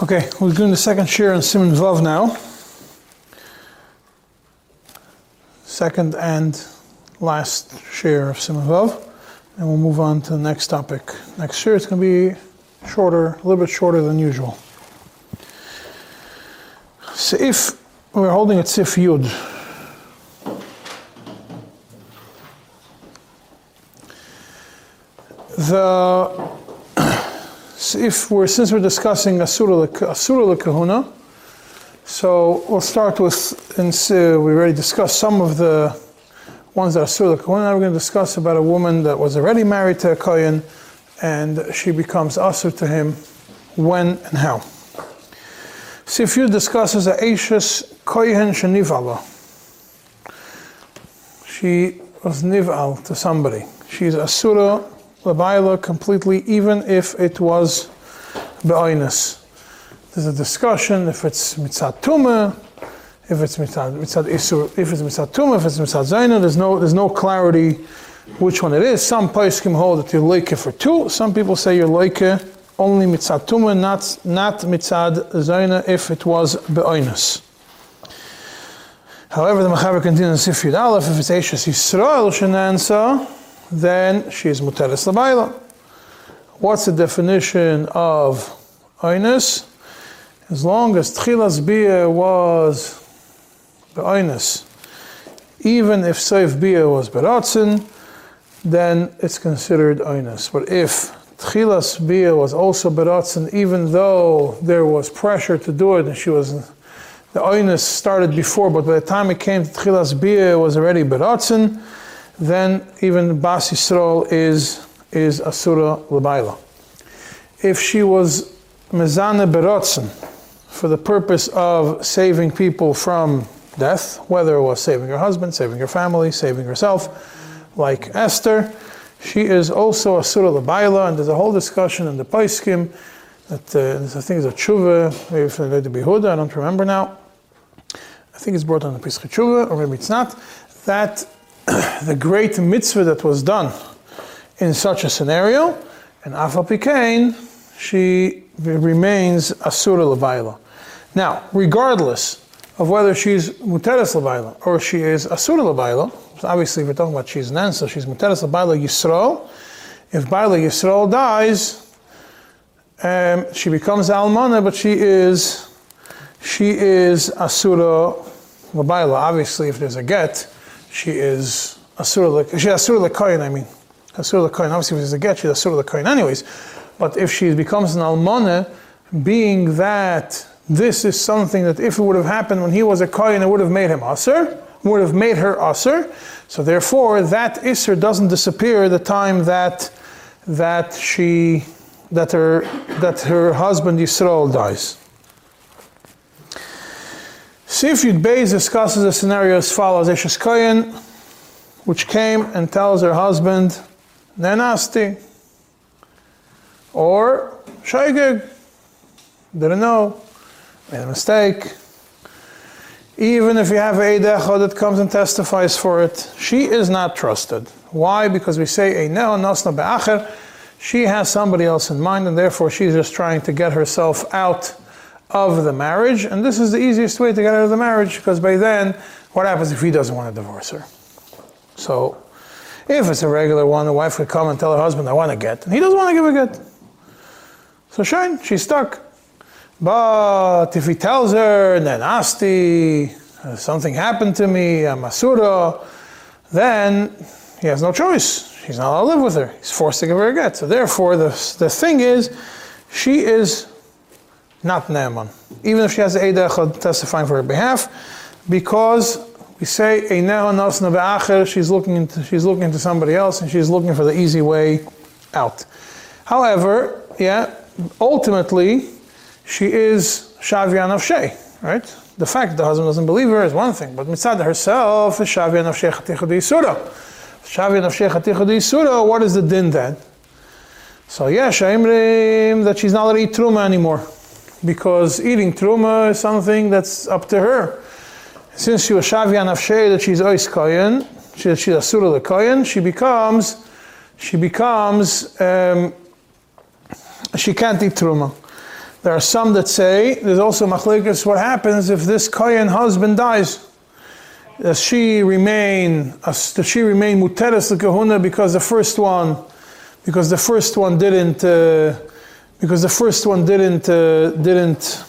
Okay, we're doing the second share in Simon Vav now. Second and last share of Simon Vav. And we'll move on to the next topic. Next share it's going to be shorter, a little bit shorter than usual. So if we're holding at Sif Yud, the if we're since we're discussing Asura Kahuna, so we'll start with and so uh, we already discussed some of the ones that are Asura Kahuna. Now we're going to discuss about a woman that was already married to a Kohen and she becomes Asur to him when and how. Sifyu discusses a Ashes Kohen Shenivala. She was Nival to somebody. She's Asura Labaila completely, even if it was Be'oinus. There's a discussion if it's Mitzat Tumah, if it's Mitzat, mitzat Isur, if it's Mitzat Tumah, if it's Mitzat Zaina, there's no, there's no clarity which one it is. Some poskim hold that you're loike for two. Some people say you're loike only Mitzat Tumah, not, not Mitzad Zaina if it was Be'oinus. However, the Machaber continues in you if it's Eishes Yisrael Shenansa, then she is Muteres Labaila. What's the definition of Oinus? As long as Tchilas Bia was Be'oinus, even if Seif Bia was Beratzin, then it's considered Oinus. But if Tchilas Bia was also Beratzin, even though there was pressure to do it, and she was the Oinus started before, but by the time it came to Tchilas Bia, it was already Beratzin, then even Bas Yisrael is, is Asura Labaila. If she was Mezana Beratzin, for the purpose of saving people from death, whether it was saving her husband, saving her family, saving herself, like Esther, she is also Asura Labaila, and there's a whole discussion in the Paiskim that uh, I think it's a tshuva, maybe it's going to be Huda, I don't remember now. I think it's brought on the Pischei Tshuva, or maybe it's not, that the great mitzvah that was done in such a scenario, and Afa Pikain, she remains Asura Levaila. Now, regardless of whether she's Muteres Levaila or she is Asura Levaila, obviously we're talking about she's Nan, so she's Muteres Levaila Yisrael. If Baila Yisrael dies, um, she becomes Almana, but she is she is Asura Levaila. Obviously, if there's a get, she is Asura, she's Asura Lekoyin, I mean. Asura Lekoyin. Obviously, if there's a get, she's Asura Lekoyin anyways. But if she becomes an Almana, being that this is something that if it would have happened when he was a Kohen, it would have made him Asur, would have made her Asur. So therefore, that Isser doesn't disappear the time that that she that her that her husband Yisrael dies. Sif Yud Beis discusses a scenario as follows: Eshes Kohen, which came and tells her husband, Nenasti, or Shaygig, didn't know, made a mistake. Even if you have a Eidecha that comes and testifies for it, she is not trusted. Why? Because we say, a Eineo Nosna Be'acher, she has somebody else in mind, and therefore she's just trying to get herself out of the marriage, and this is the easiest way to get out of the marriage because by then, what happens if he doesn't want to divorce her? So, if it's a regular one, the wife would come and tell her husband, I want to get, and he doesn't want to give a get. So, shine, she's stuck. But if he tells her, then Asti, uh, something happened to me, I'm Asura, then he has no choice. He's not allowed to live with her. He's forced to give her a get. So, therefore, the, the thing is, she is not Naaman, even if she has Eid Echad testifying for her behalf, because we say she's looking into she's looking into somebody else and she's looking for the easy way out. However, yeah, ultimately she is Shavian of Shei, right? The fact the husband doesn't believe her is one thing, but Mitzad herself is Shavian of Shei Chatichudi Surah. Shavian of Shei Chatichudi Surah, what is the din then? So yeah, Shaimrim that she's not allowed to eat Truma anymore because eating truma is something that's up to her. Since she was shavian afshay that she's ois kohen, she, she's asura the kohen, she becomes, she becomes, um, she can't eat truma. There are some that say there's also machlekes. What happens if this kohen husband dies? Does she remain? Does she remain muteres kahuna because the first one, because the first one didn't, uh, because the first one didn't uh, didn't.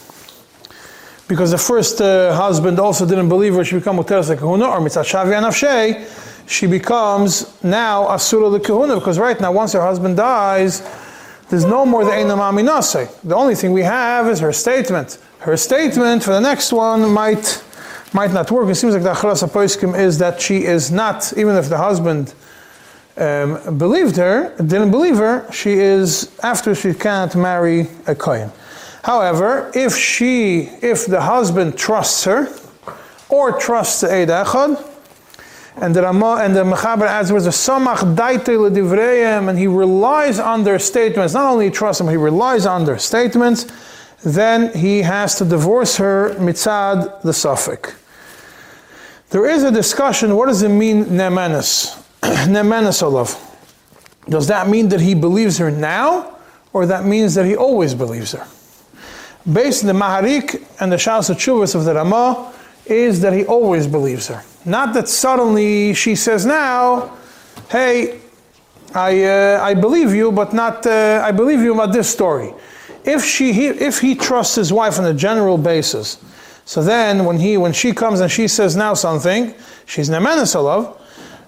Because the first uh, husband also didn't believe her, she becomes muteres kahuna or mitzat she becomes now asura the kahuna because right now once her husband dies there's no more the Einam Aminase. The only thing we have is her statement. Her statement for the next one might might not work. It seems like the Acharas Apoiskim is that she is not, even if the husband um, believed her, didn't believe her, she is, after she can't marry a Kohen. However, if she, if the husband trusts her, or trusts the Eid Echad, and the Ramah and the Mechaber adds words, Samach daite ledivreim, and he relies on their statements. Not only trusts them, he relies on their statements. Then he has to divorce her mitzad the suffix. There is a discussion. What does it mean, nemenis? nemenis olav. Does that mean that he believes her now, or that means that he always believes her? Based on the Maharik and the Shas Chuvas of the Ramah, is that he always believes her. Not that suddenly she says now, hey, I, uh, I believe you, but not, uh, I believe you about this story. If, she, he, if he trusts his wife on a general basis, so then when, he, when she comes and she says now something, she's Nemenis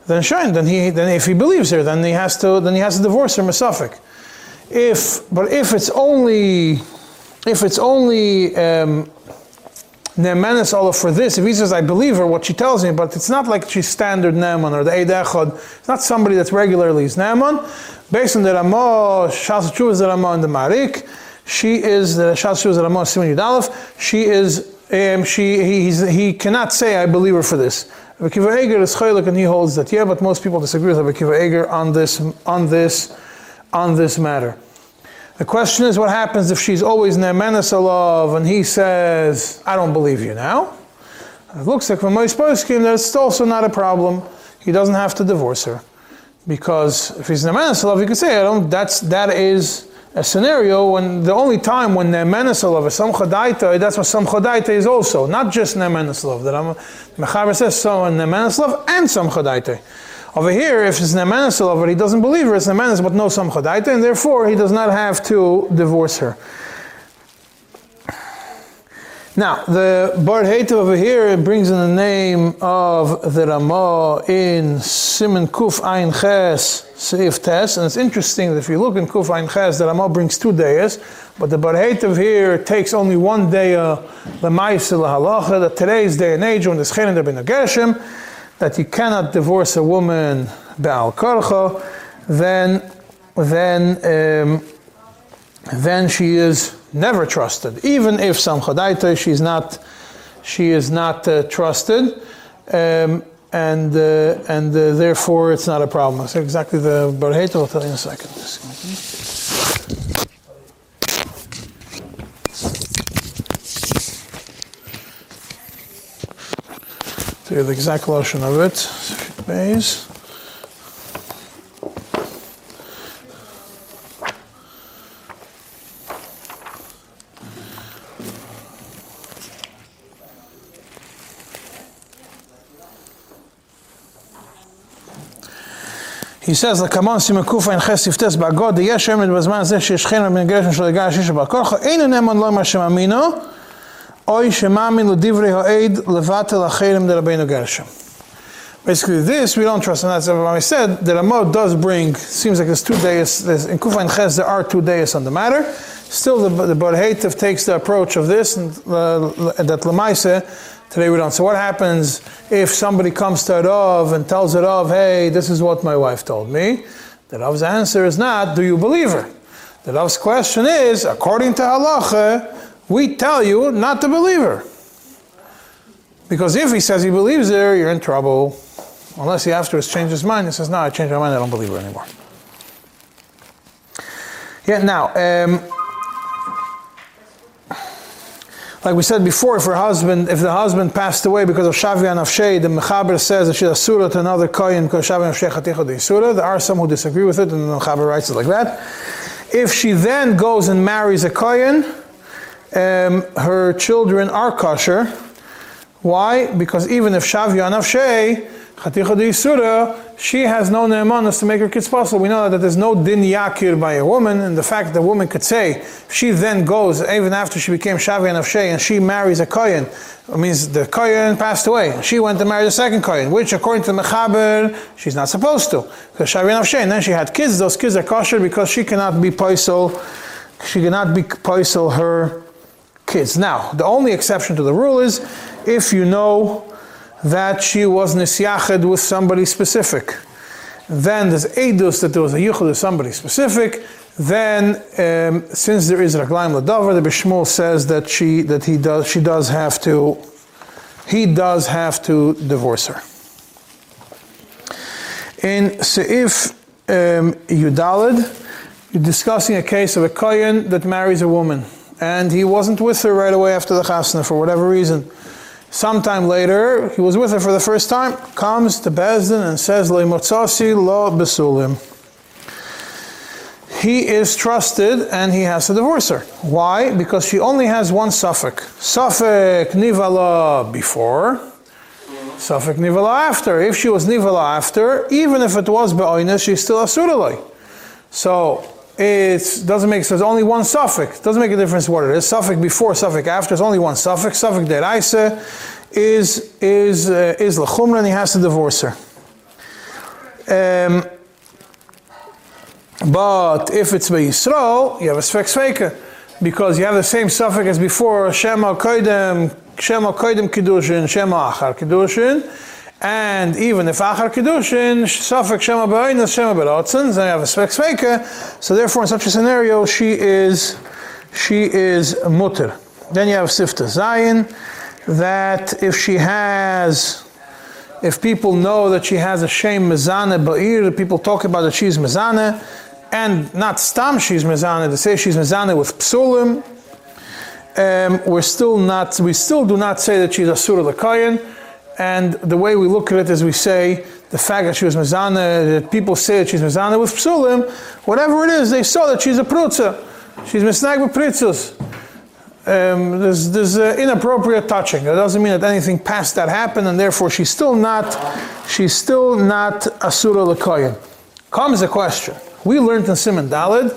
then shine, then he, then if he believes her, then he has to, then he has to divorce her, Mesafik. If, but if it's only, if it's only, um, Ne'emanis Allah for this. If he says, I believe her, what she tells me, but it's not like she's standard Ne'eman or the Eid. It's not somebody that's regularly is Ne'eman. Based on the Ramah, Shas is the Ramah and the Marik, she is, the Shas is the Ramah, Simon Yudalef, she is, um, she, he, he cannot say, I believe her for this. Akiva Eger is chaylik and he holds that, yeah, but most people disagree with Akiva Eger on this, on this, on this matter. The question is, what happens if she's always Ne'emanis Alav and he says, I don't believe you now? It looks like from Mois Poskim that it's also not a problem. He doesn't have to divorce her. Because if he's Ne'emanis Alav, he could say, I don't, that's, that is a scenario when the only time when Ne'emanis Alav is Sam Chadaita, that's what Sam Chadaita is also, not just Ne'emanis Alav. That Mechaber says so, Ne'emanis Alav and Sam Chadaita. Over here, if it's Nemanis but he doesn't believe her, it's Nemanis but no Samchadaita, and therefore he does not have to divorce her. Now, the Bar over here brings in the name of the Ramah in Simon Kuf Ein Ches Seif Tes, and it's interesting that if you look in Kuf Ein Ches, the Ramah brings two days, but the Bar Heita here takes only one day, the Ma'is Halacha, that today's day and age when there's Chenin Rabbeinu Gershom, that you cannot divorce a woman Baal Karcha, then, then, um, then she is never trusted. Even if Samchadaita, she's not, she is not uh, trusted, um, and, uh, and uh, therefore it's not a problem. Exactly the Barheta, I'll tell you in a second. the exact lotion of it, base. He says, לקמון סימן ק"ע חס יפטס באגוד, יש אמת בזמן הזה שיש חן בן גרשם של הגל השישה בר כוחו, אין הנאמן לא מה שמאמינו, Oy shemamin l'divrei ha'ed levatel acherim derabbeinu Gershom. Basically, this we don't trust, and that's what I said. The Ramah does bring. Seems like there's two days. There's, in Kufa and Ches, there are two days on the matter. Still, the the Bar takes the approach of this, and uh, that Lamaise today we don't. So, what happens if somebody comes to Rav and tells Rav, "Hey, this is what my wife told me"? The Rav's answer is not, "Do you believe her?" The Rav's question is, according to Halacha, we tell you not to believe her. Because if he says he believes her, you're in trouble. Unless he afterwards changes his mind and says, No, I changed my mind, I don't believe her anymore. Yeah, now, um, like we said before, if her husband, if the husband passed away because of Shavia Nafshei, the Mechaber says that she's a surah to another kohen because Shavia Nafshei Chaticha de Surah. There are some who disagree with it, and the Mechaber writes it like that. If she then goes and marries a kohen, um, her children are kosher. Why? Because even if Shavya Nafshei, Chaticha Yisura, she has no ne'emanas to make her kids possible. We know that there's no din yakir by a woman, and the fact that a woman could say, she then goes, even after she became Shavya Nafshei, and she marries a Kohen, means the Kohen passed away. She went to marry the second Kohen, which according to the Mechaber, she's not supposed to. Because Shavya Nafshei, and then she had kids, those kids are kosher because she cannot be poisel, she cannot be poisel her kids. Now, the only exception to the rule is if you know that she was nisyached with somebody specific. Then there's edus that there was a yuchel with somebody specific. Then, um, since there is raglaim ladavar, the Bishmul says that she that he does she does have to he does have to divorce her. In Seif um, Yudalid, you're discussing a case of a kohen that marries a woman, and he wasn't with her right away after the chasna for whatever reason. Sometime later, he was with her for the first time, comes to Bezdin and says, lo besulim. He is trusted and he has to divorce her. Why? Because she only has one suffix. Suffix nivala before, suffix nivala after. If she was nivala after, even if it was be'oinus, she's still asuralai. So it doesn't make there's only one suffix. Doesn't make a difference what it is. Suffix before, suffix after. There's only one suffix. Suffix deraisa is is uh, is lechumra, and he has to divorce her. Um, but if it's by Yisrael, you have a svek because you have the same suffix as before. Shema koidem, shema koidem kiddushin, shema achar kiddushin. And even if Achar Kedushin, Safek Shema Ba'inus, Shema B'rotzen, then you have a Svek Sveka, so therefore in such a scenario, she is, she is Mutter. Then you have Sifta Zayin, that if she has, if people know that she has a shame Mezane Ba'ir, people talk about that she's Mezane, and not Stam she's Mezane, they say she's Mezane with Psulim, um, we're still not, we still do not say that she's Asura Lakayan, and the way we look at it is we say the fact that she was mezana, that people say that she's mezana with psulim, whatever it is, they saw that she's a prutza. She's misnag with pritzus. Um, there's, there's uh, inappropriate touching. That doesn't mean that anything past that happened, and therefore she's still not, she's still not asura lekoyin. Comes a question. We learned in Simon Dalid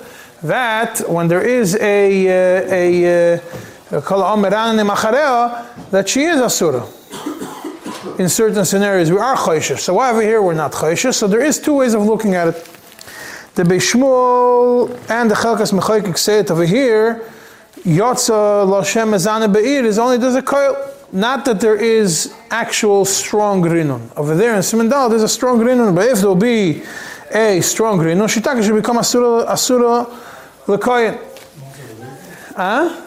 that when there is a uh, a, uh, a that she is asura in certain scenarios we are choishes. So why over here we're not choishes? So there is two ways of looking at it. The Beishmul and the Chelkas Mechoikik say it over here. Yotza Lashem Ezana Be'ir is only there's a coil. Not that there is actual strong rinun. Over there in Simendal there's a strong rinun, but if there'll be a strong rinun, Shitaka should become Asura Asura Lekoyen. Huh?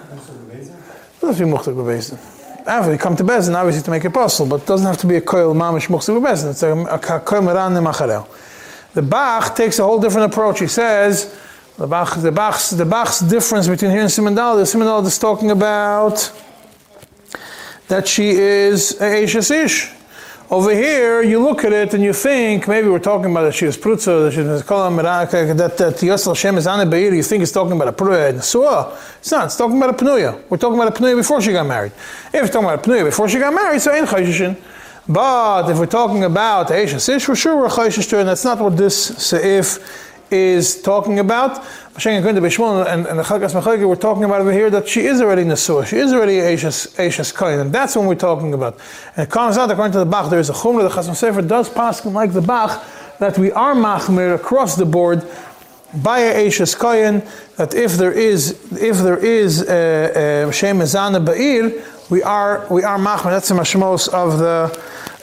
Doesn't be Muchtak Bebezdin after you come to Bezin, obviously to make it possible, but it doesn't have to be a koil mamish muchsiv Bezin. It's a, a koil meran macharel. The Bach takes a whole different approach. He says the Bach, the Bach's, the Bach's difference between here and Simondal. The Simondal is talking about that she is a Ashes Ish. Over here, you look at it and you think maybe we're talking about she was prutza, was kolam that that Yosel Shem is ane beir. You think it's talking about a pruya and suah. It's not. It's talking about a pnuya. We're talking about a pnuya before she got married. If we're talking about a pnuya before she got married, so ain't chayshishin. But if we're talking about Aisha Sish, for sure we're chayshish and that's not what this seif is talking about. And, the we're talking about over here that she is already Nesua. She is already Ashes Kain. And that's what we're talking about. And it comes out, according to the Bach, there is a Chumra, the Chasam Sofer does pass like the Bach, that we are Machmir across the board by Ashes Kain, that if there is, if there is Shem Ezana Ba'ir, we are, we are Machmir. That's the Mashmos of the,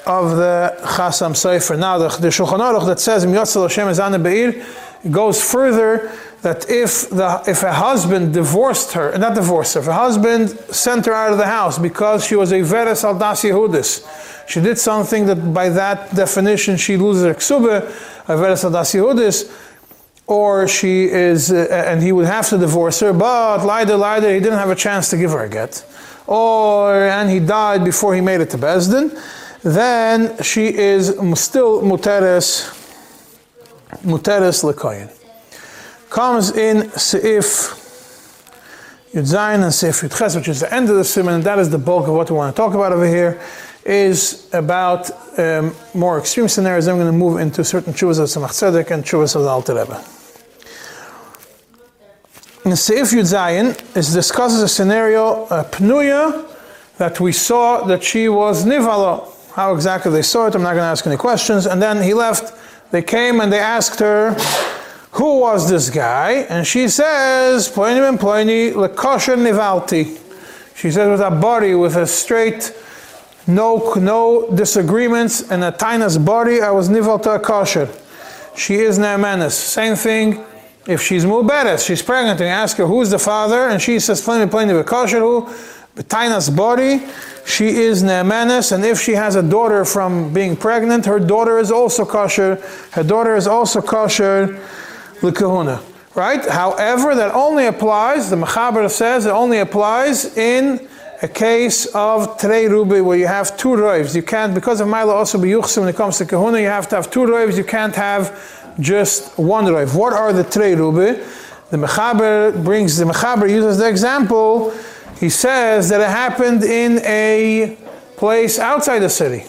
of the Chasam Sofer. Now, the, the Shulchan Aruch that says, Im Yotzal Hashem Ezana Ba'ir, goes further that if the if a husband divorced her, not divorced her, if a husband sent her out of the house because she was a veres aldas Yehudis, she did something that by that definition she loses her ksube, a veres aldas Yehudis, or she is, uh, and he would have to divorce her, but leider leider he didn't have a chance to give her a get, or and he died before he made it to Besdin, then she is still muteres muteres lekoyin comes in Seif Yud Zayin and Sif Yud Ches, which is the end of the simon, and that is the bulk of what we want to talk about over here, is about um, more extreme scenarios. I'm going to move into certain chuvas of Tzemach Tzedek and chuvas of the Alter Rebbe. In Seif Yud Zayin, it discusses a scenario, a Pnuya, that we saw that she was Nivala. How exactly they saw it, I'm not going to ask any questions. And then he left. They came and they asked her, who was this guy? And she says, Pliny ben Pliny, lekosher nivalti. She says with a body, with a straight, no, no disagreements, and a tainas body, I was nival to a kosher. She is Naamanus. Same thing if she's muberes, she's pregnant, and you ask her who's the father, and she says, Pliny Pliny kosher who? Tainas body, she is Naamanus, and if she has a daughter from being pregnant, her daughter is also kosher. Her daughter is also kosher kahuna, right? However, that only applies, the Mechaber says, it only applies in a case of Trei Rubi where you have two roivs. You can't, because of Mila also be Yuchsim when it comes to Kahuna, you have to have two roivs, you can't have just one roiv. What are the Trei Rubi? The Mechaber brings, the Mechaber uses the example, he says that it happened in a place outside the city,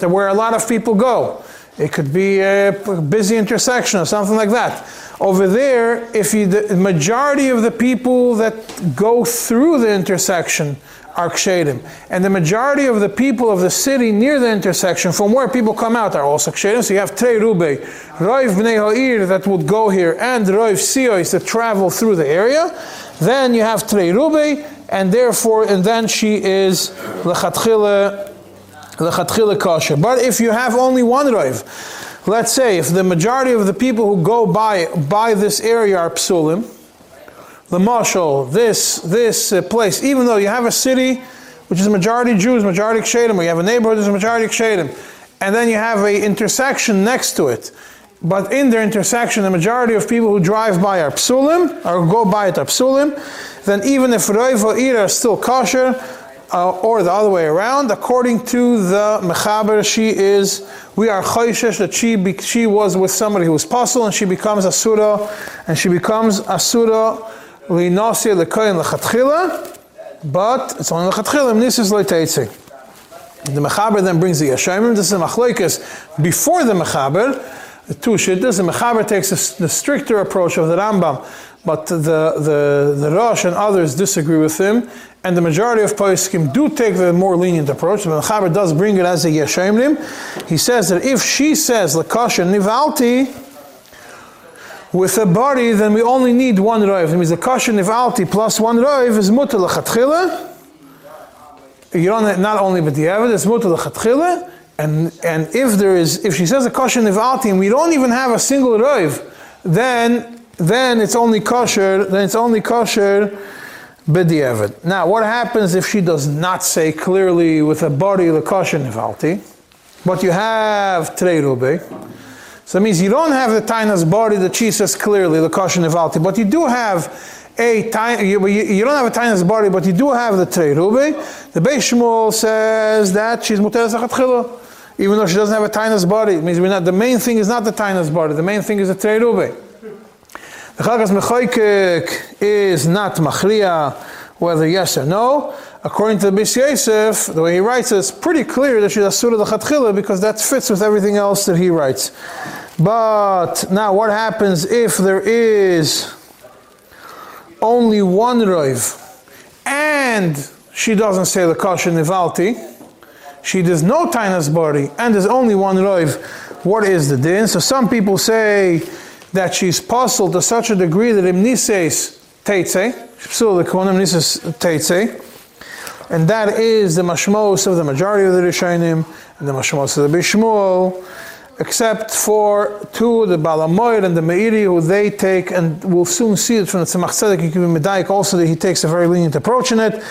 that where a lot of people go. It could be a busy intersection or something like that. Over there, if you, the majority of the people that go through the intersection are kshedim, and the majority of the people of the city near the intersection, from where people come out, are also kshedim. So you have Trei Rube, Roiv Bnei Ha'ir that would go here, and Roiv Siois that travel through the area. Then you have Trei Rube, and therefore, and then she is Lechatchila lechatchila. But if you have only one roiv, let's say if the majority of the people who go by by this area are psulim, the marshal, this this uh, place, even though you have a city which is majority Jews, majority kshedim, or you have a neighborhood that's majority kshedim, and then you have a intersection next to it. But in their intersection, the majority of people who drive by are psulim, or go by it are psulim, then even if roiv or ira are still kosher, uh, or the other way around. According to the Mechaber, she is, we are choishesh that she, be, she was with somebody who was puzzle and she becomes Asura, and she becomes Asura linosia lekoyin lechatchila, but it's only lechatchila, mnisis leiteitzi. The Mechaber then brings the Yashayim. This is machlekes before the Mechaber. The two shittas. The Mechaber takes the stricter approach of the Rambam, but the, the, the Rosh and others disagree with him and the majority of poskim do take the more lenient approach. The Chaber does bring it as a yeshemrim. He says that if she says lakasha nivalti with a body, then we only need one roiv. That means the kasha nivalti plus one roiv is mutter lechatchila. You don't not only but the evidence mutter lechatchila. And and if there is if she says a kasha nivalti and we don't even have a single roiv, then then it's only kosher. Then it's only kosher b'di'evet. Now, what happens if she does not say clearly with a body l'kosher nivalti, but you have trei rube? So it means you don't have the tainas body that she says clearly l'kosher nivalti, but you do have a time, you, you, don't have a tainas body, but you do have the trei rube. The Beis Shmuel says that she's muteres achatchila. Even though she doesn't have a tainas body, it means we're not, the main thing is not the tainas body, the main thing is the trei rube. The Chelkas Mechoikik is not Machria, whether yes or no. According to the Bis Yosef, the way he writes it, it's pretty clear that she's Asura the because that fits with everything else that he writes. But now, what happens if there is only one Roiv and she doesn't say the Kasha Nivalti? She does no Tainas body and there's only one Roiv. What is the din? So some people say that she's puzzled to such a degree that imnises teitze, teitze, and that is the mashmos of the majority of the Rishonim and the mashmos of the Bishmuel, except for two, the Balamoyer and the Meiri, who they take, and we'll soon see it from the Tzemach Tzedek, Medaik also, that he takes a very lenient approach in it,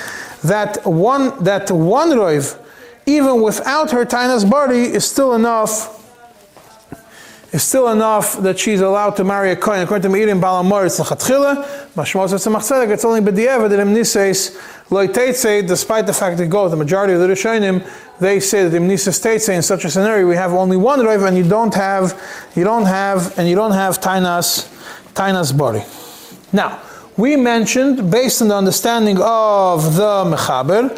that one, that one Roiv, even without her Tainas body, is still enough is still enough that she's allowed to marry a kohen. According to Meirim Balamor, it's lechatchila. Mashmos it's a machzedek. It's only b'di'evet that imnises loiteitze. Despite the fact that go the majority of the rishonim, they say that imnises teitze. In such a scenario, we have only one rive, and you don't have, you don't have, and you don't have tainas, tainas body. Now, we mentioned, based on the understanding of the Mechaber,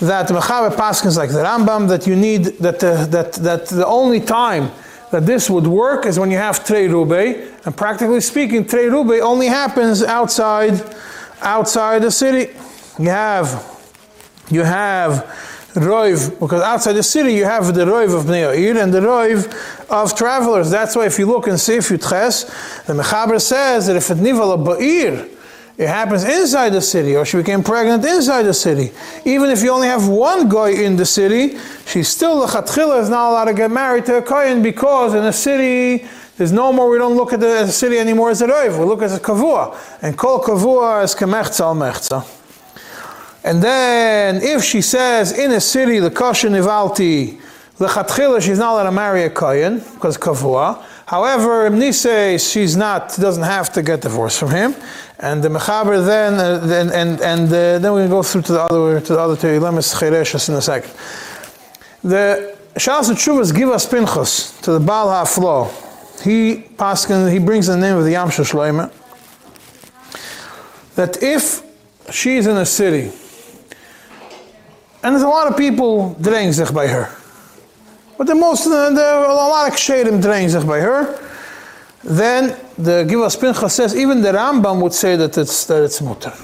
that Mechaber Paskins like the Rambam, that you need, that the, that, that the only time that this would work is when you have Trei Rube, and practically speaking, Trei Rube only happens outside, outside the city. You have, you have Roiv, because outside the city you have the Roiv of Bnei and the Roiv of travelers. That's why if you look in Seif Yutches, the Mechaber says that if it nivala Ba'ir, it happens inside the city, or she became pregnant inside the city. Even if you only have one guy in the city, she's still the chatchila is not allowed to get married to a kohen because in the city there's no more. We don't look at the city anymore as a roiv. We look at a kavua, and kol kavua is kemechza al mechza. And then if she says in a city the kosher nivalti lechatchila, she's not allowed to marry a kohen because kavua. However, Imnise, she's not, doesn't have to get divorced from him. And the Mechaber then, uh, then and, and uh, then we go through to the other, to the other two Lemes Chereshes in a second. The Shalas Tshuvas Givas Pinchas to the Baal HaFlo. He, Paskin, he brings the name of the Yamsha Shloime. That if she's in a city, and there's a lot of people draying zich by her, but the most, uh, there are a lot of kshedim draying by her. Then the Givas Pincha says even the Rambam would say that it's that it's mutter.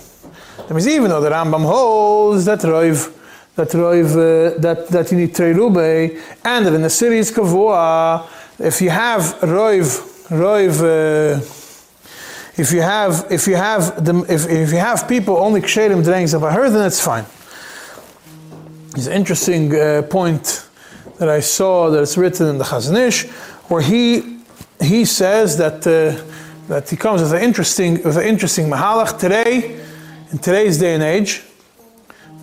That means even though the Rambam holds that Roiv, that Roiv, uh, that that you need Treirube, and that in the is Kavua, if you have Roiv, Roiv. Uh, if you have if you have the, if, if you have people only kshedim draying by her, then it's fine. It's an interesting uh, point that I saw that it's written in the Chazon Ish, where he he says that uh, that he comes with an interesting with an interesting mahalach today, in today's day and age.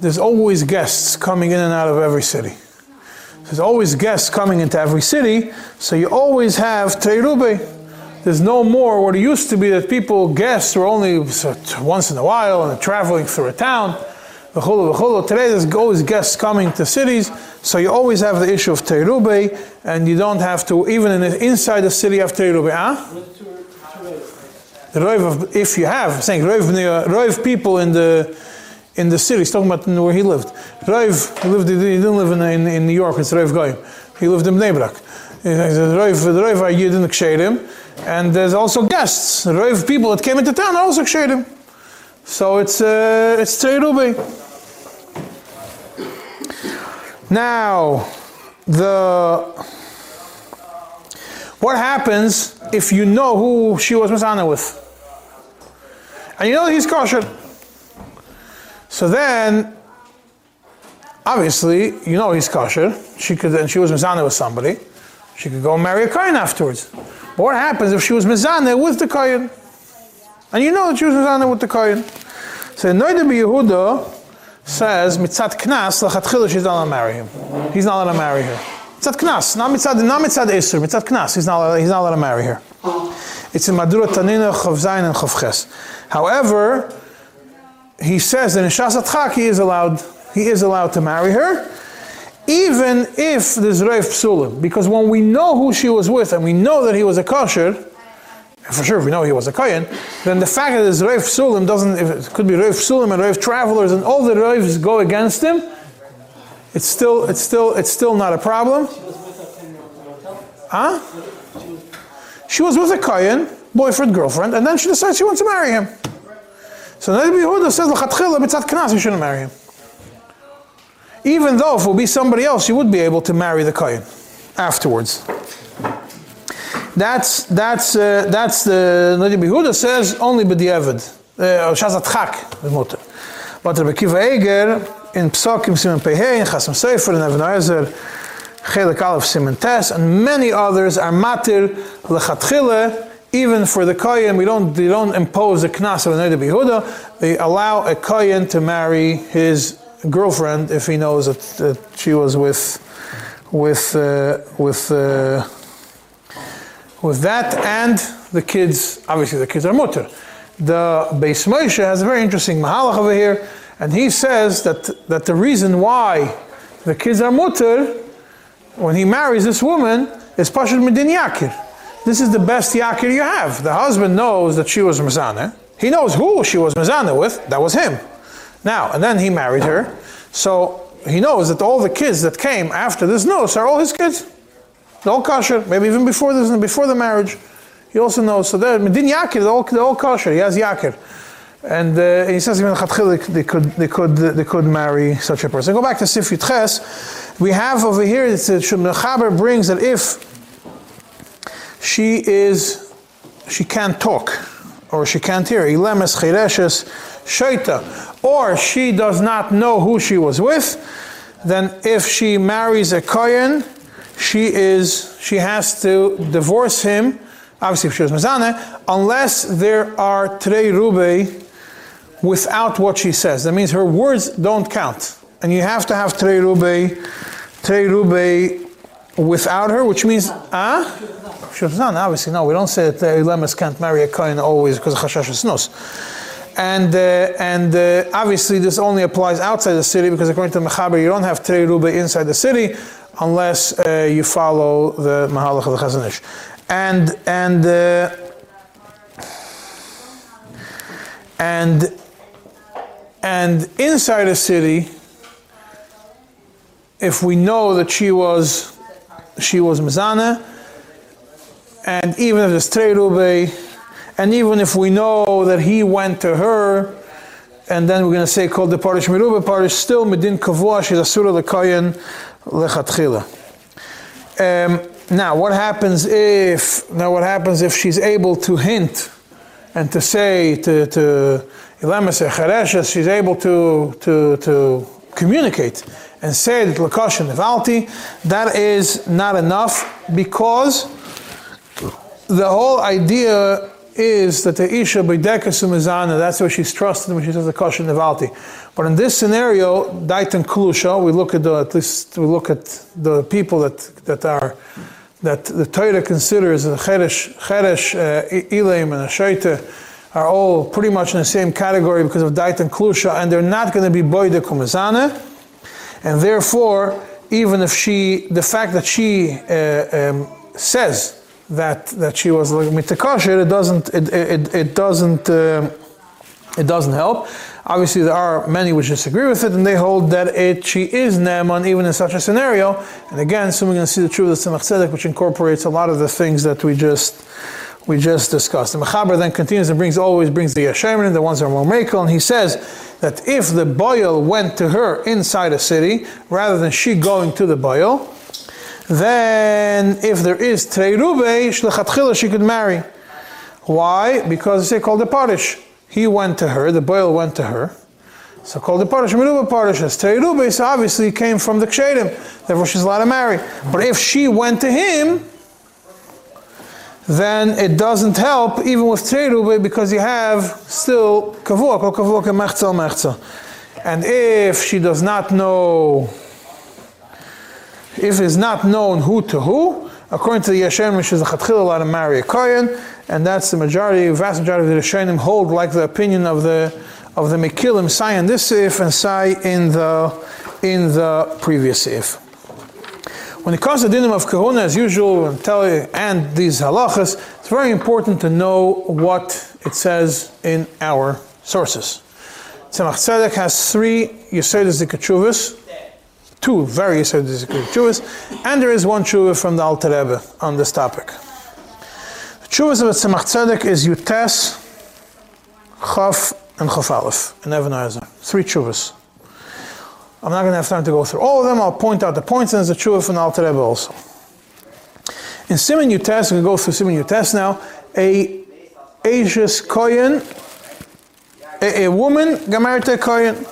There's always guests coming in and out of every city. There's always guests coming into every city, so you always have teirube. There's no more what it used to be that people guests were only once in a while and traveling through a town. Today there's always guests coming to cities, so you always have the issue of Teirube, and you don't have to, even in the, inside the city of Teirube. Huh? The Roiv of, if you have, saying Roiv, Roiv people in the in the city, he's talking about where he lived. Roiv, he, lived, he didn't live in, in, in New York, it's Roiv Goyim. He lived in Bnei Brak. Roiv, the Roiv are Yidin Kshedim, and there's also guests. Roiv people that came into town are also Kshedim. So it's, uh, it's Teirube. Now, the what happens if you know who she was Masana with? And you know he's kosher. So then, obviously, you know he's kosher. She could, and she was Masana with somebody. She could go marry a Kayan afterwards. But what happens if she was Mizana with the Kayan? And you know that she was Mizana with the Kayan. So Noida Yehuda says mitzat knas lachatchila she's not allowed to marry him. He's not allowed to marry her. Mitzat knas, not mitzat, not mitzat isur, mitzat knas. He's not, he's not allowed to marry her. It's in Madura Tanina Chav Zayin and Chav Ches. However, he says that in Shas he is allowed he is allowed to marry her, even if there's Reif Psulim. Because when we know who she was with and we know that he was a kosher, for sure, if we know he was a Kayan, then the fact that there's Reif Sulim doesn't, if it could be Reif Sulim and Reif Travelers and all the Reifs go against him, it's still, it's still, it's still not a problem. Huh? She was with a Kayan, boyfriend, girlfriend, and then she decides she wants to marry him. So Nabi Yehuda says, L'chatchila b'tzat knas, you shouldn't marry him. Even though if it would be somebody else, you would be able to marry the Kayan afterwards. That's that's uh, that's the Nadi Behuda says only b'diavad. Uh, Shazat Chak the mutter. But Rabbi Kiva Eger in Psakim Simon Pehei in Chasam Sofer and Even HaEzer Chelik Aleph Simon Tes and many others are matir lechatchile even for the kohen, we don't they don't impose a knas of a Behuda. They allow a kohen to marry his girlfriend if he knows that, that she was with with uh, with. Uh, with that and the kids, obviously the kids are mutter. The Beis Moshe has a very interesting mahalach over here, and he says that, that the reason why the kids are mutter when he marries this woman is Pashut Medin Yakir. This is the best Yakir you have. The husband knows that she was Mazaneh. He knows who she was mezana with. That was him. Now, and then he married her. So he knows that all the kids that came after this nos are all his kids. All kosher. Maybe even before this, before the marriage. He also knows. So they're Yakir, they're all, they're all kosher. He has Yakir. And uh, he says even they could, they, could, they could marry such a person. Go back to Sif Ches. We have over here, it's a, Mechaber brings that if she is, she can't talk, or she can't hear, Ilemes Chireshes Shaita, or she does not know who she was with, then if she marries a Kohen, she is, she has to divorce him, obviously if she was Mazana, unless there are Trei Rubei without what she says. That means her words don't count. And you have to have Trei Rube, Trei Rube without her, which means, ah? she Shulzan, obviously, no, we don't say that the Lemas can't marry a Kohen always because of Chashash Nos. And, uh, and uh, obviously, this only applies outside the city because according to Mechaber, you don't have Trei Rube inside the city unless uh, you follow the Mahalach of the Chazon Ish. And, and, uh, and and inside a city, if we know that she was she was Mizana, and even if it's Trerube, and even if we know that he went to her, and then we're going to say called the Parish Merube Parish, still Medin Kavua, she's Asura Lekayan Lechatchila. Um, now, what happens if now what happens if she's able to hint and to say to, to she's able to, to, to communicate and say that Lakosha Nevalti, that is not enough because the whole idea is that the Isha Bideka Sumizana, that's where she's trusted when she says Kosher Nevalti. But in this scenario, Daitan Kulusha, we look at the, at least we look at the people that, that are that the Torah considers the Cheresh, Cheresh uh, Ilim and a Shaita are all pretty much in the same category because of Dait and Klusha, and they're not going to be Boide Kumazana. And therefore, even if she, the fact that she uh, um, says that, that she was like mitakasher, it doesn't, it, it, it doesn't, uh, it doesn't help. Obviously, there are many which disagree with it, and they hold that it, she is Naaman even in such a scenario. And again, soon we're going to see the truth of Tzemach Tzedek, which incorporates a lot of the things that we just we just discussed. The Mechaber then continues and brings always brings the Yeshemin, the ones that are more Mekel, and he says that if the boil went to her inside a city, rather than she going to the boil, then if there is Treirube, she could marry. Why? Because they called the Parish. He went to her, the boil went to her. So called the Parish, Meruba Parish, as Treirube, so obviously came from the Kshedim, therefore she's allowed to marry. But if she went to him, then it doesn't help even with Terube because you have still Kavua, Kol Kavua Mechza Mechza. And if she does not know, if it's not known who to who, according to the Yashem, which is a Chatchil allowed to marry a Kohen, and that's the majority, vast majority of the Rishonim hold like the opinion of the of the Mekilim, Sai in this if and Sai in the in the previous if. When it comes to dinim of kahuna, as usual, and, tell and these halachas, it's very important to know what it says in our sources. Tzemach Tzedek has three Yesodis Zikachuvas, two very Yesodis Zikachuvas, and there is one tshuva from the Alter Rebbe on this topic. The tshuvas of Tzemach Tzedek is Yutes, Chaf, and Chaf Aleph, and Even Three tshuvas. I'm not going to have time to go through all of them. I'll point out the points, and there's a true from Alter also. In Simon Yutes, we can go through Simon Yutes now. A Asia's Kohen, a, a woman married to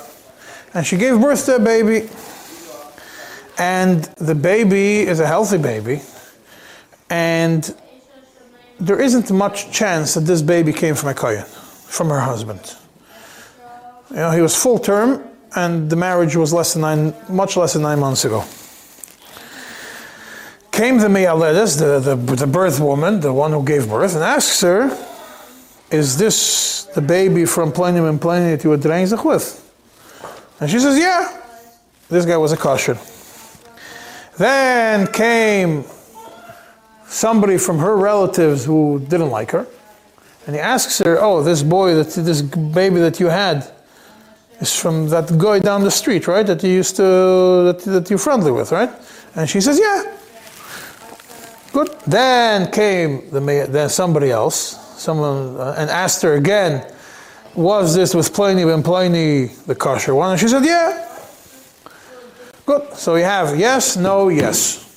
and she gave birth to a baby. And the baby is a healthy baby, and there isn't much chance that this baby came from a Kohen, from her husband. You know, he was full term, and the marriage was less than nine, much less than nine months ago. Came the Me'aledes, the, the, the birth woman, the one who gave birth, and asks her, Is this the baby from Plinium and Pliny that you were draining with? And she says, Yeah. This guy was a kosher. Then came somebody from her relatives who didn't like her And he asks her, "Oh, this boy, that this baby that you had, is from that guy down the street, right? That you used to, that, that you're friendly with, right?" And she says, "Yeah." Good. Then came the then somebody else, someone, uh, and asked her again, "Was this with Ploni ben Ploni the kosher one?" And she said, "Yeah." Good. So we have yes, no, yes.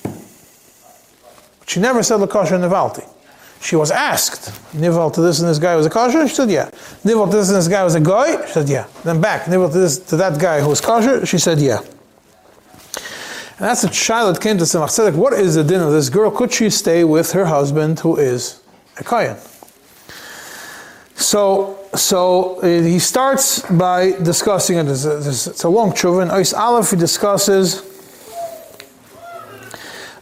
She never said the kosher nevalti. She was asked, Nival to this and this guy was a kosher? She said, yeah. Nival to this and this guy was a guy? She said, yeah. Then back, Nival to this to that guy who was kosher? She said, yeah. And that's a child that came to Tzemach Tzedek. What is the din of this girl? Could she stay with her husband who is a Kayan? So, so uh, he starts by discussing it. It's a, a long tshuva. In Ois Aleph, he discusses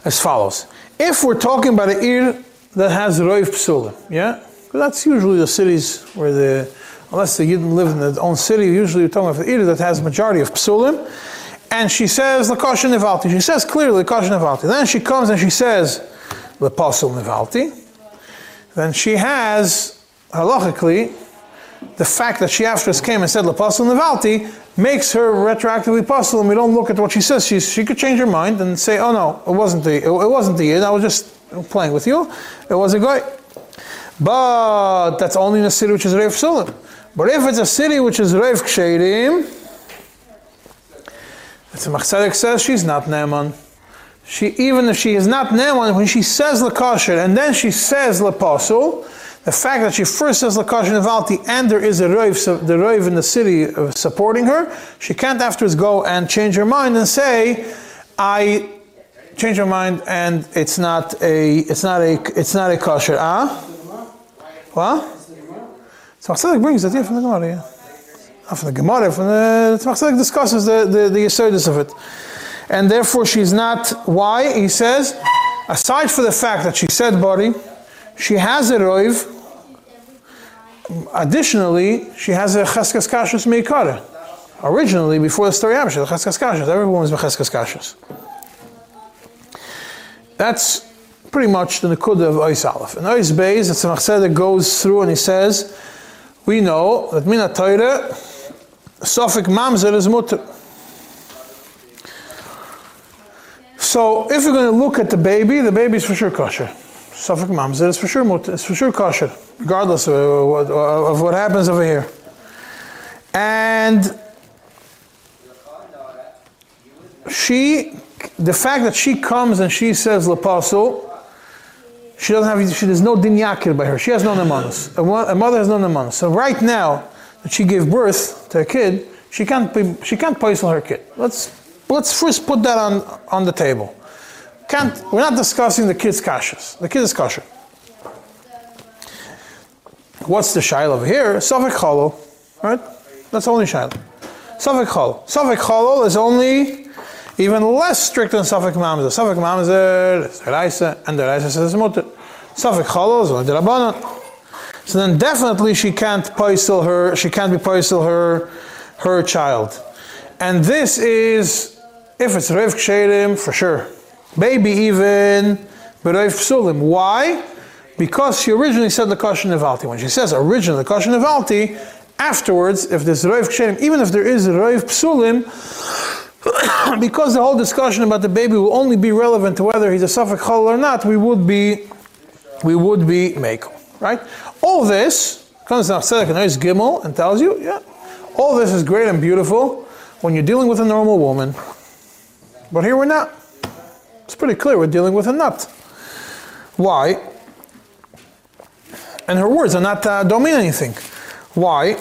as follows. If we're talking about an ir that has Roiv Psulim, yeah? That's usually the cities where the, unless the Yidden live in their own city, usually we're talking about an ir that has majority of Psulim. And she says, Lakosha Nivalti. She says clearly, Lakosha Nivalti. Then she comes and she says, Lapasul Nivalti. Then she has, halachically, the fact that she afterwards came and said Lapasul Nivalti makes her retroactively puzzle, and we don't look at what she says. She, she could change her mind and say, "Oh no, it wasn't the it, it wasn't the Yid. I was just playing with you. It was a guy." But that's only in a city which is Reif Sulim. But if it's a city which is Reif Kshedim, the Machzedek says she's not Neman. She, even if she is not Neman, when she says Lakasher and then she says Lapasul, the fact that she first says Lakash Nevalti and there is a so the Rov in the city supporting her, she can't afterwards go and change her mind and say, I change her mind and it's not a it's not a it's not a kosher. Ah? What? So Tzemach brings that yeah from the Gemara, yeah. Not from the Gemara, from the Tzemach discusses the, the, the Yesodis of it. And therefore she's not why? He says, aside for the fact that she said body, she has a roiv, Additionally, she has a cheskes kashrus meikara. Originally, before the story happened, she had a cheskes kashrus. Everyone was. That's pretty much the Nakuda of Ois Aleph. And Ois Beis, the Tzemach Tzedek goes through and he says, we know that Mina Torah, Sofik Mamzer is mutter. So if you're going to look at the baby, the baby's for sure kosher. Sofik Mamzer is for sure it's for sure kosher regardless of, of what happens over here. And she, the fact that she comes and she says Lapasul, she doesn't have, she, there's no dinyakir by her. She has no nemanos. A mother has no nemanos. So right now that she gave birth to a kid, she can't be, she can't poison her kid. Let's, let's first put that on, on the table. Can't, we're not discussing the kid's kashas. The kid is kosher. What's the shail over here? Safek Chalol, right? That's only shail. Safek Chalol. Safek Chalol is only even less strict than Safek Mamzer. Safek Mamzer is Raisa, and the Raisa says Mutter. Safek Chalol is only the Rabbanon. So then definitely she can't poisel her, she can't be poisel her, her child. And this is, if it's Ksherim, for sure. Maybe even Berev Psulim. Why? because she originally said the Kasha Nevalti. When she says originally the Kasha Nevalti, afterwards, if there's Roiv Ksherim, even if there is Roiv Psulim, because the whole discussion about the baby will only be relevant to whether he's a Safek Chol or not, we would be, we would be Mako, right? All this comes now Tzedek nice Gimel and tells you, yeah, all this is great and beautiful when you're dealing with a normal woman. But here we're not. It's pretty clear we're dealing with a nut. Why? and her words are not uh, don't mean anything. Why?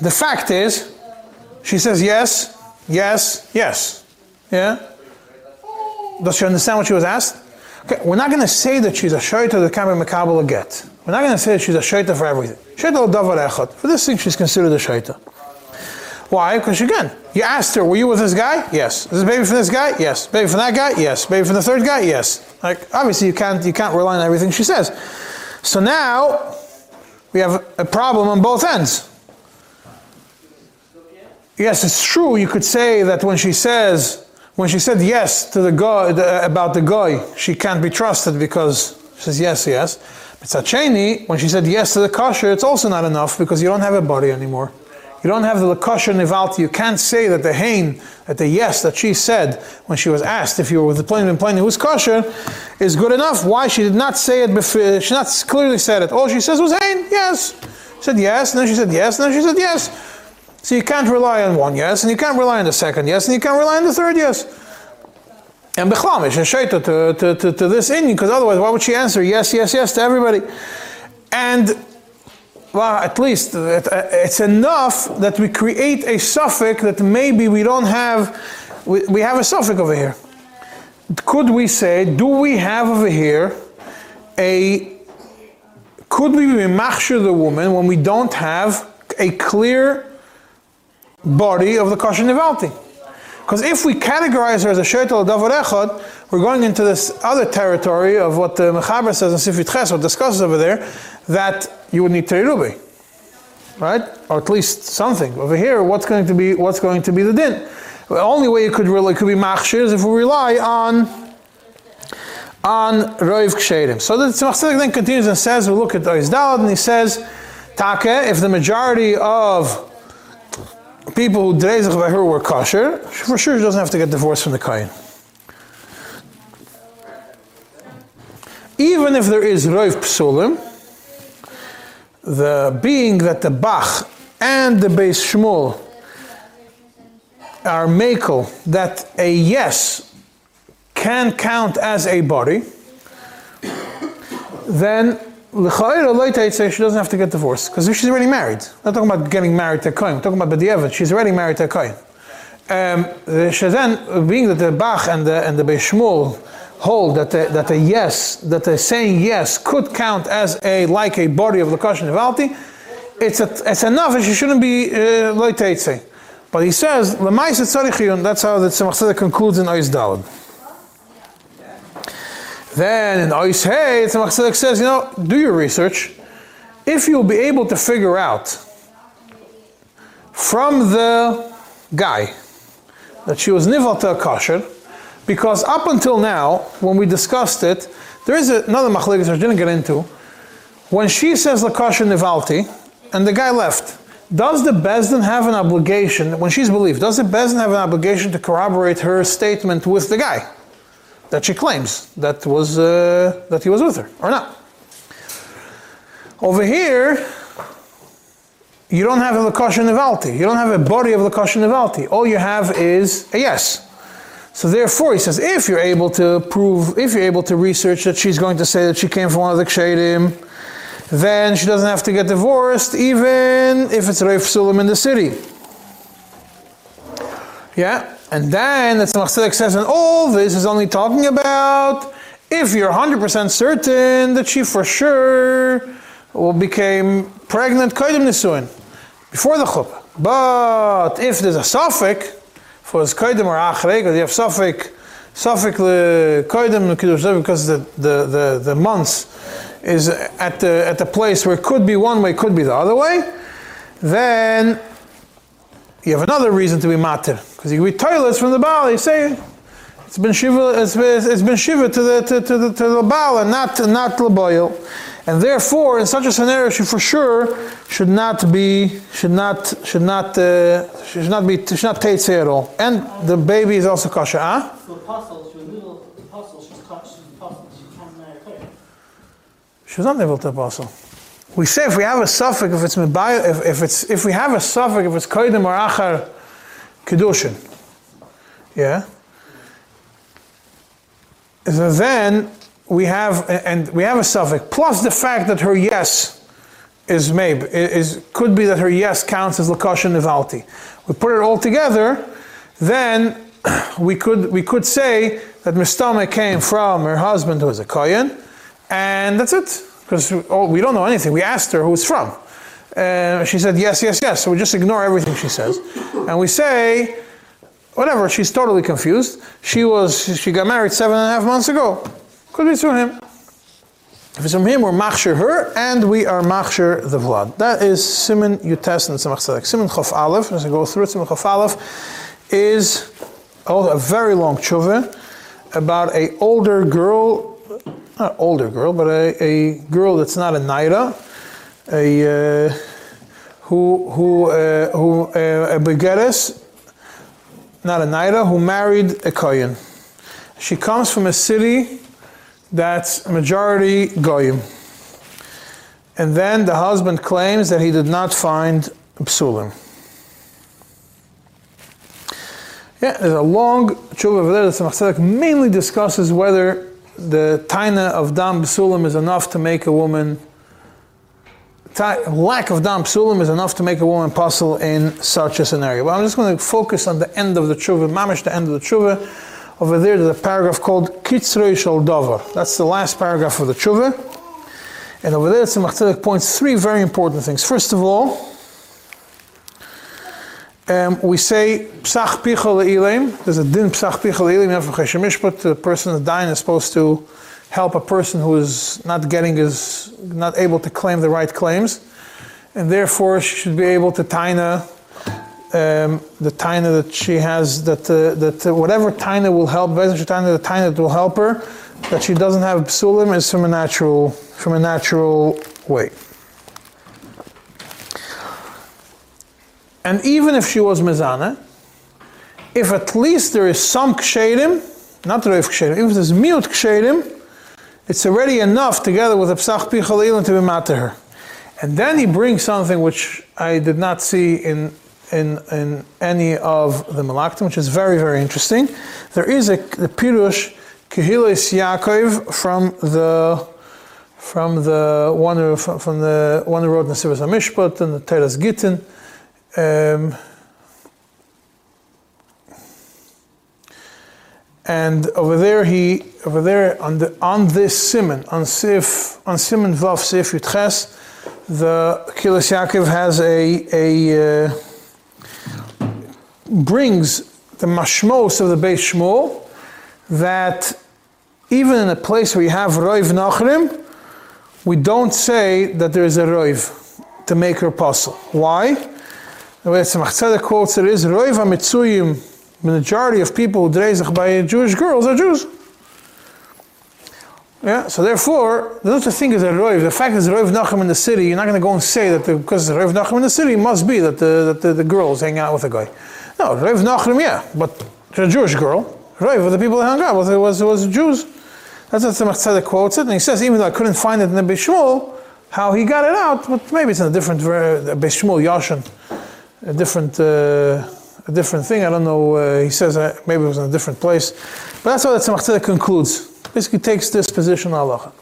The fact is, she says yes, yes, yes. Yeah. Does she understand what she was asked? Okay, we're not going to say that she's a shaita that can be makabel get. We're not going to say that she's a shaita for everything. Shaita davar echad. For this thing, she's considered a shaita. Why? Because again, you asked her, were you with this guy? Yes. Is this baby from this guy? Yes. Baby from that guy? Yes. Baby from the third guy? Yes. Like obviously you can't you can't rely on everything she says. So now we have a problem on both ends. Yes, it's true. You could say that when she says, when she said yes to the guy about the guy, she can't be trusted because she says yes, yes. Mitzacheni, when she said yes to the kosher, it's also not enough because you don't have a body anymore. You don't have the kosher nivalti. You can't say that the hain, that the yes that she said when she was asked if you were with the plane and plane who was kosher, is good enough. Why she did not say it before? She not clearly said it. All she says was hain, yes. She said yes, and then she said yes, and then she said yes. So you can't rely on one yes, and you can't rely on the second yes, and you can't rely on the third yes. And Bechlamish and Shaita to, to, to, to this Indian, because otherwise, why would she answer yes, yes, yes to everybody? And well, at least uh, it's enough that we create a suffix that maybe we don't have, we, we have a suffix over here. Could we say, do we have over here a, could we be machshir the woman when we don't have a clear body of the kosher nivalti? Because if we categorize her as a sheitel davar echad, we're going into this other territory of what the Mechaber says in Sifrit Ches, or discusses over there, that you would need Trei Rubi. Right? Or at least something. Over here, what's going to be what's going to be the din? The only way it could really could be machshir is if we rely on on Roiv Ksherim. So the Tzemach then continues and says, we look at Oiz Dalad, and he says, Take, if the majority of people who drezach by her were kosher, for sure she doesn't have to get divorced from the kain. Even if there is roif psulim, the being that the Bach and the Beis Shmuel are makel that a yes can count as a body, then she doesn't have to get divorced because she's already married, I'm not talking about getting married to a kohen, I'm talking about B'diavad, she's already married to a kohen. Um, then, being that the Bach and the, and the Beis Shmuel hold that the, that a yes, that the saying yes could count as a like a body of Lakashin Nivalti, it's, a, it's enough and she shouldn't be uh, loiteitze. But he says, that's how the Tzemach concludes in Ois Dalad. Then in Ois Hey, Tzemach says, you know, do your research. If you'll be able to figure out from the guy that she was nival to a kosher, because up until now, when we discussed it, there is another machlekes I didn't get into. When she says lakasha nivalti, and the guy left, does the Bezdin have an obligation, when she's believed, does the Bezdin have an obligation to corroborate her statement with the guy that she claims that was uh, that he was with her or not? Over here, you don't have a lakasha nivalti. You don't have a body of lakasha nivalti. All you have is a yes. So therefore, he says, if you're able to prove, if you're able to research that she's going to say that she came from one of the kshedim, then she doesn't have to get divorced, even if it's Reif Sulam in the city. Yeah, and then the Tzemach says, and all this is only talking about if you're 100% certain that she for sure will became pregnant Kodim Nisuin before the chuppah. But if there's a suffix, for his koidim or achrei, because you have suffik the koidim because the, the, the, the months is at the, at the place where it could be one way, could be the other way, then you have another reason to be matir. Because you can be toilets from the Baal, you say, it's been shiva, it's been, it's been shiva to the, to, to the, to the Baal and not, not the boil. And therefore, in such a scenario, she for sure should not be, should not, should not, uh, should not be, should not take at all. And the baby is also kosher. Huh? She's not able to apostle. We say if we have a suffix, if it's if, if it's if we have a suffix, if it's koidim or achar kedushin, yeah. So then we have, and we have a suffix, plus the fact that her yes is maybe, is, could be that her yes counts as lakasha nivalti. We put it all together, then we could, we could say that Mistama came from her husband who is a Kohen, and that's it. Because oh, we don't know anything. We asked her who it's from. And she said yes, yes, yes. So we just ignore everything she says. And we say, whatever, she's totally confused. She was she got married seven and a half months ago. Could be from him. If it's from him, we're machshir her, and we are machshir the vlad. That is Simon Yutes and Tzemach Tzedek. Simon Chof Aleph, as I go through it, Simon Chof Aleph is oh, a very long tshuva about a older girl. Not older girl, but a, a girl that's not a naira, a uh, who who uh, who uh, a begeres, not a naira, who married a kohen. She comes from a city that's majority goyim. And then the husband claims that he did not find psulim. Yeah, there's a long tshuva over there that Tzedek mainly discusses whether the taina of dam psulim is enough to make a woman lack of dam psulim is enough to make a woman puzzle in such a scenario. But I'm just going to focus on the end of the tshuva, mamish the end of the tshuva. Over there, there's a paragraph called Kitzrei Shal Davar. That's the last paragraph of the tshuva. And over there, Tzemach Tzedek points three very important things. First of all, um, we say psach pichol ilim. There's a din psach pichol ilim. You have mishpat. The person that's dying is supposed to help a person who is not getting his, not able to claim the right claims, and therefore she should be able to taina um, the taina that she has. That uh, that uh, whatever taina will help, the taina that will help her, that she doesn't have psulim is from a natural from a natural way. And even if she was mezana, if at least there is some kshedim, not reif kshedim, if there's mute kshedim, it's already enough together with a psach pichal to be mad to her. And then he brings something which I did not see in, in, in any of the Malaktim, which is very, very interesting. There is a the Pirush Kehilas Yaakov from the from the one who, from the one who wrote Nesivas Mishpat and the Toras Gittin. Um, and over there, he over there on the on this simon on sif on simon vav sif yutches, the Kehilas Yaakov has a a uh, brings the mashmos of the Beis Shmuel that even in a place where you have roiv nachrim, we don't say that there is a roiv to make her apostle. Why? The way Tzemach Tzedek quotes it is, Roiv HaMitzuyim, the majority of people who dreizach by Jewish girls are Jews. Yeah, so therefore, there's such a thing as a roiv. The fact there's roiv nachem in the city, you're not going to go and say that the, because roiv nachem in the city, must be that the, that the, the girls hang out with a guy. No, roiv nachem, yeah, but a Jewish girl. Roiv, the people that hung out with was, was Jews. That's what Tzemach Tzedek quotes it, and he says, even though I couldn't find it in the Bishmul, how he got it out, but maybe it's in a different Bishmul Yashin a different uh, a different thing. I don't know. Uh, he says uh, maybe it was in a different place, but that's how the Tzemach concludes. Basically, takes this position Allah.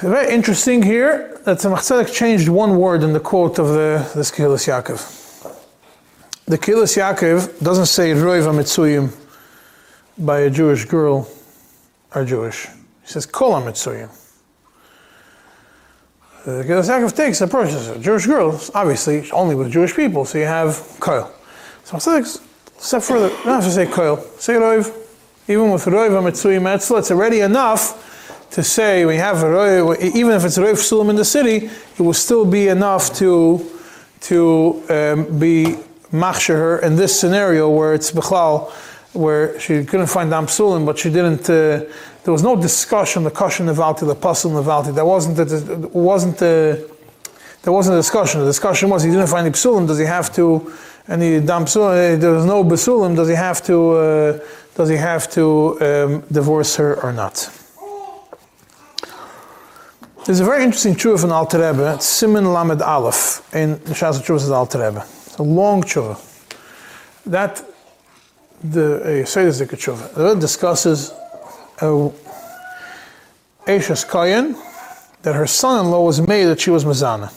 Very interesting here that Tzemach changed one word in the quote of the this Kehilas Yaakov. The Kehilas Yaakov doesn't say Roiva Mitzuyim by a Jewish girl are Jewish. He says Kol Mitzuyim. The Yaakov takes approach a Jewish girls, obviously only with Jewish people, so you have koil. So Tzedek step further, not to say koil, say roiv. Even with roiv mitzui metzla, it's already enough to say we have a roiv, even if it's roiv sulam in the city, it will still be enough to to um, be machsher her in this scenario where it's bechlal, where she couldn't find dam sulam, but she didn't. Uh, there was no discussion the kosher nevalti, the pasul nevalti. There wasn't a, wasn't a, there wasn't a discussion. The discussion was he didn't find the psulim. Does he have to? And he dam psulim. There was no besulim. Does he have to? Uh, does he have to um, divorce her or not? There's a very interesting tshuva from Alter Rebbe. It's Simin Lamed Aleph in the Shas Tshuva Alter Rebbe. It's a long tshuva. That the uh, Seder Zikr It discusses a Ashes Kayan that her son-in-law was made that she was Mazana.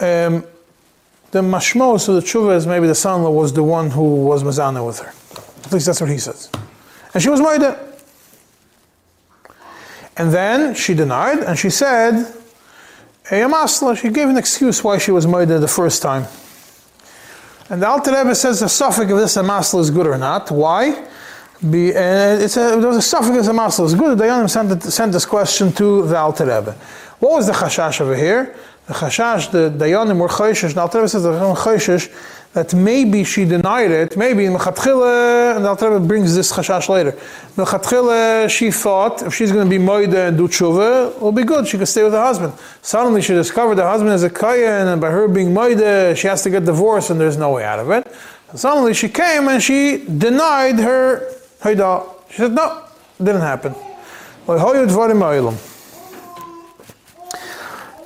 Um, the mashmos of the tshuva is maybe the son-in-law was the one who was Mazana with her. At least that's what he says. And she was Maida. And then she denied and she said, Hey, Amasla, she gave an excuse why she was Maida the first time. And the Alter Rebbe says the suffix of this amasl is good or not. Why? Be, uh, it's a, there was a suffix of is good. The Dayanim sent, sent this question to the Alter Rebbe. What was the chashash over here? The chashash, the Dayanim were chayshish. The Alter Rebbe says the chayshish that maybe she denied it, maybe in Mechatchila, and the Rebbe brings this chashash later. Mechatchila, she thought if she's going to be moida and do tshuva, it'll be good, she could stay with her husband. Suddenly she discovered her husband is a kayan, and by her being moida, she has to get divorced, and there's no way out of it. And suddenly she came and she denied her Haida. She said, no, it didn't happen.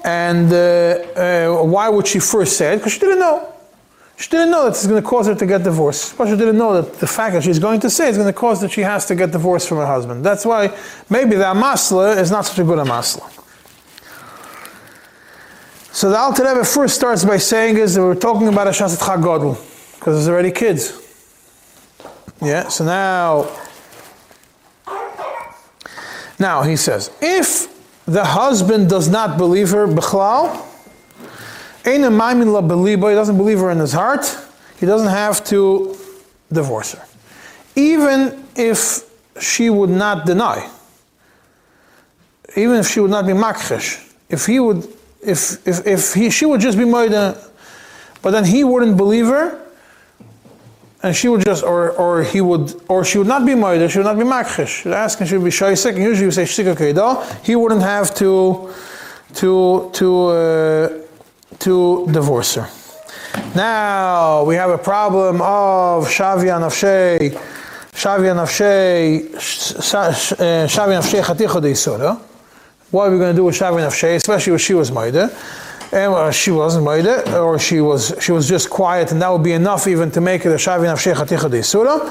And uh, uh, why would she first say it? Because she didn't know. She didn't know that it's going to cause her to get divorced. But she didn't know that the fact that she's going to say is going to cause that she has to get divorced from her husband. That's why maybe the amasla is not such a good amasla. So the Alter Rebbe first starts by saying is that we're talking about a Shasat Chagodl, because there's already kids. Yeah, so now, now he says, if the husband does not believe her, Bechlal, he doesn't believe her in his heart, he doesn't have to divorce her. Even if she would not deny, even if she would not be makrish, if he would, if if, if he, she would just be moida, but then he wouldn't believe her, and she would just, or or he would, or she would not be moida, she would not be makrish. Ask and she would be shaysik, and usually you say shtika. He wouldn't have to to to. Uh, to divorce her. Now we have a problem of Shavia Nafshei, Shavia Nafshei, Shavia Nafshei Chaticha de Yisura. What are we going to do with Shavia Nafshei, especially when she was Maida? And uh, she wasn't Maida, or she was she was just quiet, and that would be enough even to make it a Shavia Nafshei Chaticha de Yisura.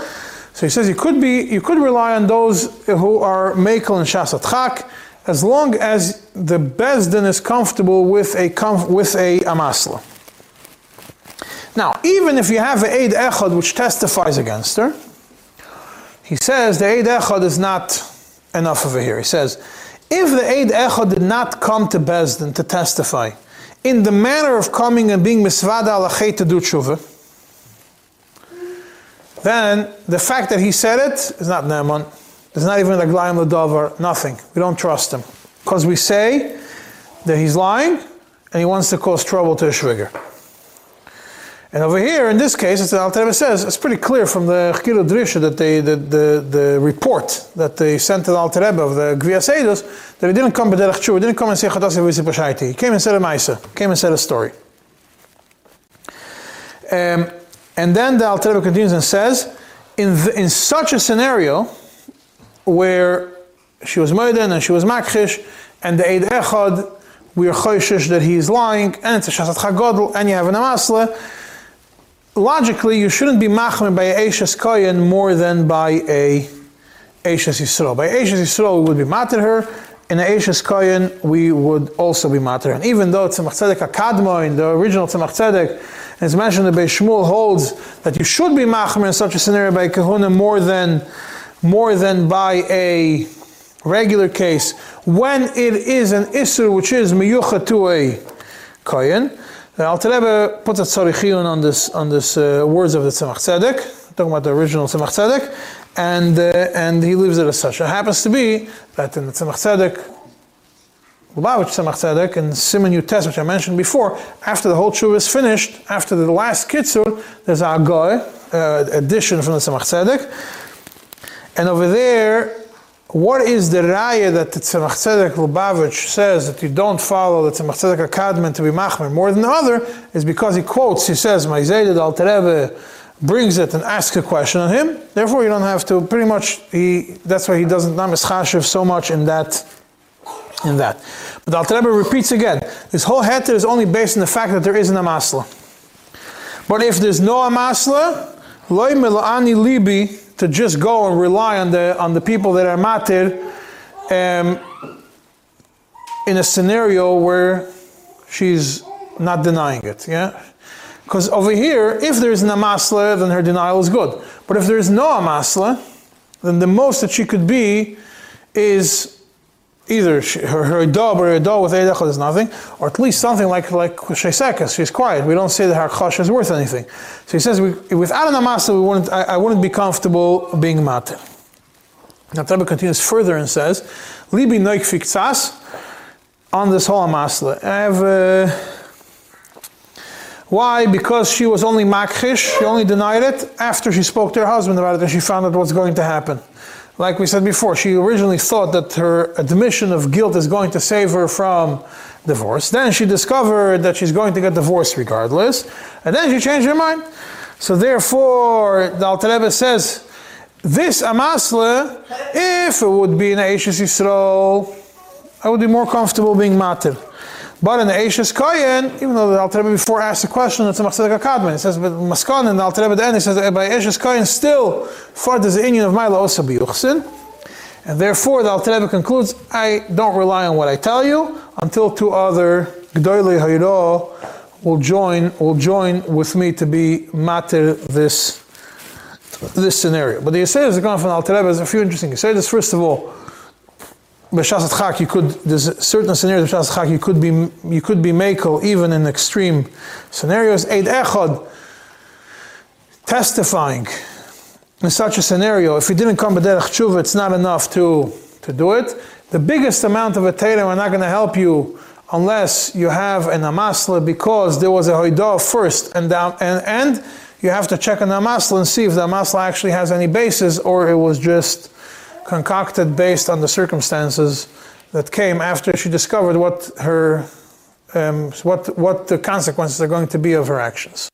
So he says you could be you could rely on those who are Mekel and Shasat as long as the Bezdin is comfortable with a, with a Amasla. Now, even if you have an Eid Echad which testifies against her, he says the Eid Echad is not enough over here. He says, if the Eid Echad did not come to Bezdin to testify in the manner of coming and being Misvada al to do tshuva, then the fact that he said it is not Naaman. It's not even a Glayim Ladavar, nothing. We don't trust him. Because we say that he's lying and he wants to cause trouble to a Shviger. And over here, in this case, as the Alter says, it's pretty clear from the Chkilu Drisha that they, the, the, the report that they sent to the Alter Rebbe of the Gvias Eidos, that he didn't come B'derech Tshuva, he didn't come and say Chadasi Visi. He came and said a Maisa, came and said a story. Um, and then the Alter Rebbe continues and says, in, the, in such a scenario, where she was murdered and she was makhish, and the Eid Echad, we are choishish that he is lying, and it's a Shasat Chagodl, and you have an Amasla. Logically, you shouldn't be machmer by a Eishes Koyen more than by a Eishes Yisrael. By Eishes Yisrael, we would be matter her, in a Eishes Koyen, we would also be matter. And even though Tzemach Tzedek Akadmoin, the original Tzemach Tzedek, as mentioned, the Beis Shmuel holds that you should be machmer in such a scenario by Kahuna more than more than by a regular case when it is an isur which is miyucha to a kohen. The puts a tzarichiyun on this on this uh, words of the Tzemach Tzedek, talking about the original Tzemach Tzedek, and uh, and he leaves it as such. It happens to be that in the Tzemach Tzedek, Lubavitch Tzemach Tzedek, and Simon Yutes, which I mentioned before, after the whole tshuva is finished, after the last kitzur, there's a goy, uh, addition from the Tzemach Tzedek, and over there, what is the raya that the Tzemach Tzedek Lubavitch says that you don't follow the Tzemach Tzedek Akadman to be machmer more than the other is because he quotes, he says, Ma'izedid al Terebe brings it and asks a question on him. Therefore, you don't have to, pretty much, he, that's why he doesn't namis chashiv so much in that. In that. But Al Rebbe repeats again, this whole heter is only based on the fact that there is an amasla. But if there's no amasla, loy milani libi, to just go and rely on the on the people that are matir um, in a scenario where she's not denying it. Yeah. Because over here, if there's an amasla, then her denial is good. But if there's no amasla, then the most that she could be is either she, her, her dog or her dog with Eidechot is nothing, or at least something like like Sheisekas, she's quiet. We don't say that her chosh is worth anything. So he says, we, without an amasa, we wouldn't, I, I, wouldn't be comfortable being mater. Now Rebbe continues further and says, Libi noik fiktsas, on this whole amasla. I have, uh, Why? Because she was only makhish, she only denied it after she spoke to her husband about it and she found out what's going to happen. Like we said before, she originally thought that her admission of guilt is going to save her from divorce. Then she discovered that she's going to get divorced regardless, and then she changed her mind. So therefore, the Alter Rebbe says, this amasle, if it would be an Eishes Yisrael, I would be more comfortable being matir. But in the Eishes Koyen, even though the Alter Rebbe before asked the question, it's a Machzedek HaKadman. It says, but Maskan and the Alter Rebbe at the end, he says, by Eishes Koyen still, for the union of Maila Osa B'Yuchsin. And therefore, the Alter Rebbe concludes, I don't rely on what I tell you until two other Gdoile Hayro will join, will join with me to be matir this, this scenario. But the Yisrael is going from Alter Rebbe, there's a few interesting Yisrael. First of all, B'Shas Chak, you could, there's certain scenarios B'Shas Chak, you could be, you could be makel even in extreme scenarios. Eid Echad, testifying in such a scenario, if you didn't come b'derech tshuva, it's not enough to, to do it. The biggest amount of a Torah are not going to help you unless you have an amasla because there was a hoidah first and, down, and, and you have to check an amasla and see if the amasla actually has any basis or it was just concocted based on the circumstances that came after she discovered what her um, what what the consequences are going to be of her actions.